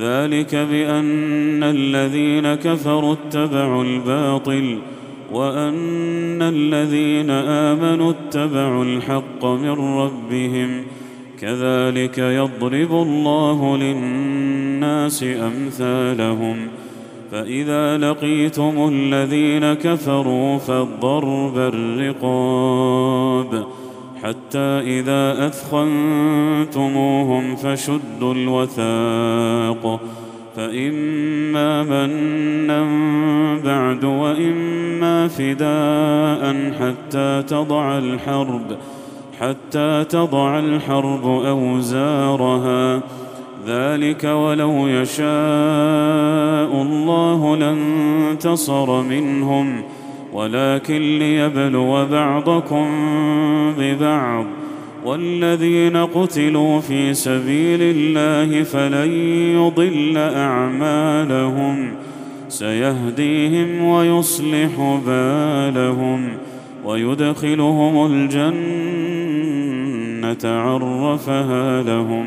ذلك بأن الذين كفروا اتبعوا الباطل وأن الذين آمنوا اتبعوا الحق من ربهم. كذلك يضرب الله للناس أمثالهم. فإذا لقيتم الذين كفروا فالضرب الرقاب. حتى إذا أثخنتموهم فشدوا الوثاق فإما منا بعد وإما فداء حتى تضع الحرب حتى تضع الحرب أوزارها. ذلك ولو يشاء الله لانتصر منهم ولكن ليبلو بعضكم ببعض والذين قتلوا في سبيل الله فلن يضل أعمالهم سيهديهم ويصلح بالهم ويدخلهم الجنة عرفها لهم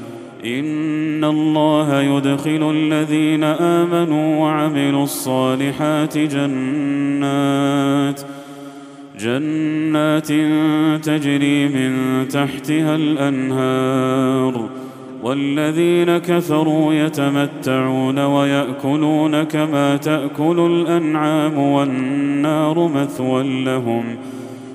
إن الله يدخل الذين آمنوا وعملوا الصالحات جنات جنات تجري من تحتها الأنهار. والذين كفروا يتمتعون ويأكلون كما تأكل الأنعام والنار مثوى لهم.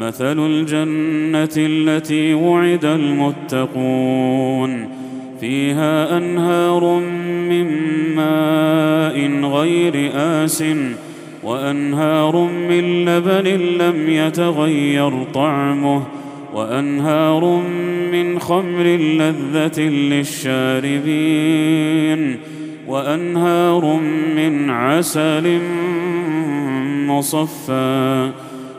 مثل الجنة التي وعد المتقون فيها أنهار من ماء غير آس وأنهار من لبن لم يتغير طعمه وأنهار من خمر لذة للشاربين وأنهار من عسل مصفى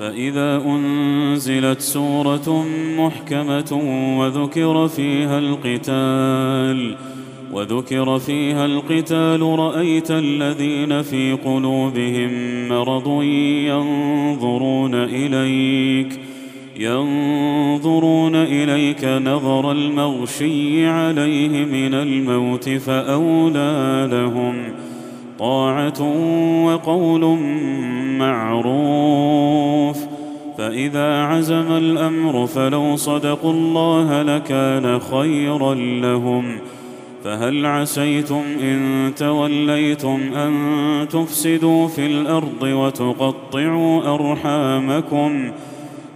فإذا أنزلت سورة محكمة وذكر فيها القتال وذكر فيها القتال رأيت الذين في قلوبهم مرض ينظرون إليك ينظرون إليك نظر المغشي عليه من الموت فأولى لهم. طاعة وقول معروف. فإذا عزم الأمر فلو صدقوا الله لكان خيرا لهم. فهل عسيتم إن توليتم أن تفسدوا في الأرض وتقطعوا أرحامكم؟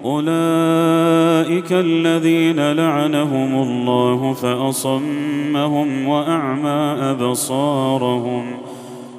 أولئك الذين لعنهم الله فأصمهم وأعمى أبصارهم.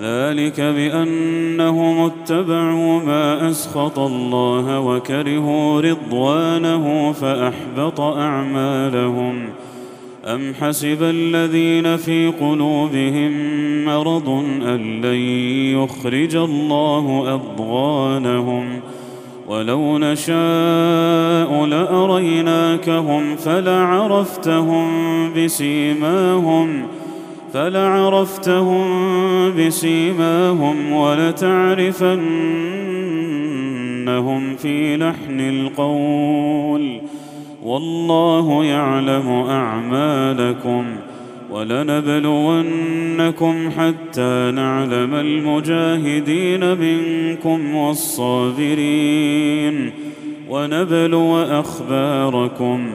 ذلك بأنهم اتبعوا ما أسخط الله وكرهوا رضوانه فأحبط أعمالهم. أم حسب الذين في قلوبهم مرض أن لن يخرج الله أضغانهم؟ ولو نشاء لأريناكهم فلعرفتهم بسيماهم. فلعرفتهم بسيماهم ولتعرفنهم في لحن القول. والله يعلم أعمالكم ولنبلونكم حتى نعلم المجاهدين منكم والصابرين. ونبلو أخباركم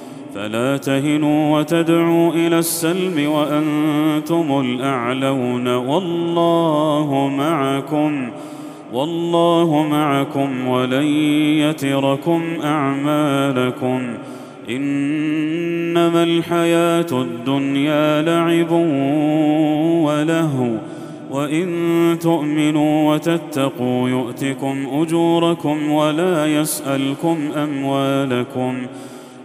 فلا تهنوا وتدعوا إلى السلم وأنتم الأعلون والله معكم والله معكم ولن يتركم أعمالكم. إنما الحياة الدنيا لعب ولهو وإن تؤمنوا وتتقوا يؤتكم أجوركم ولا يسألكم أموالكم.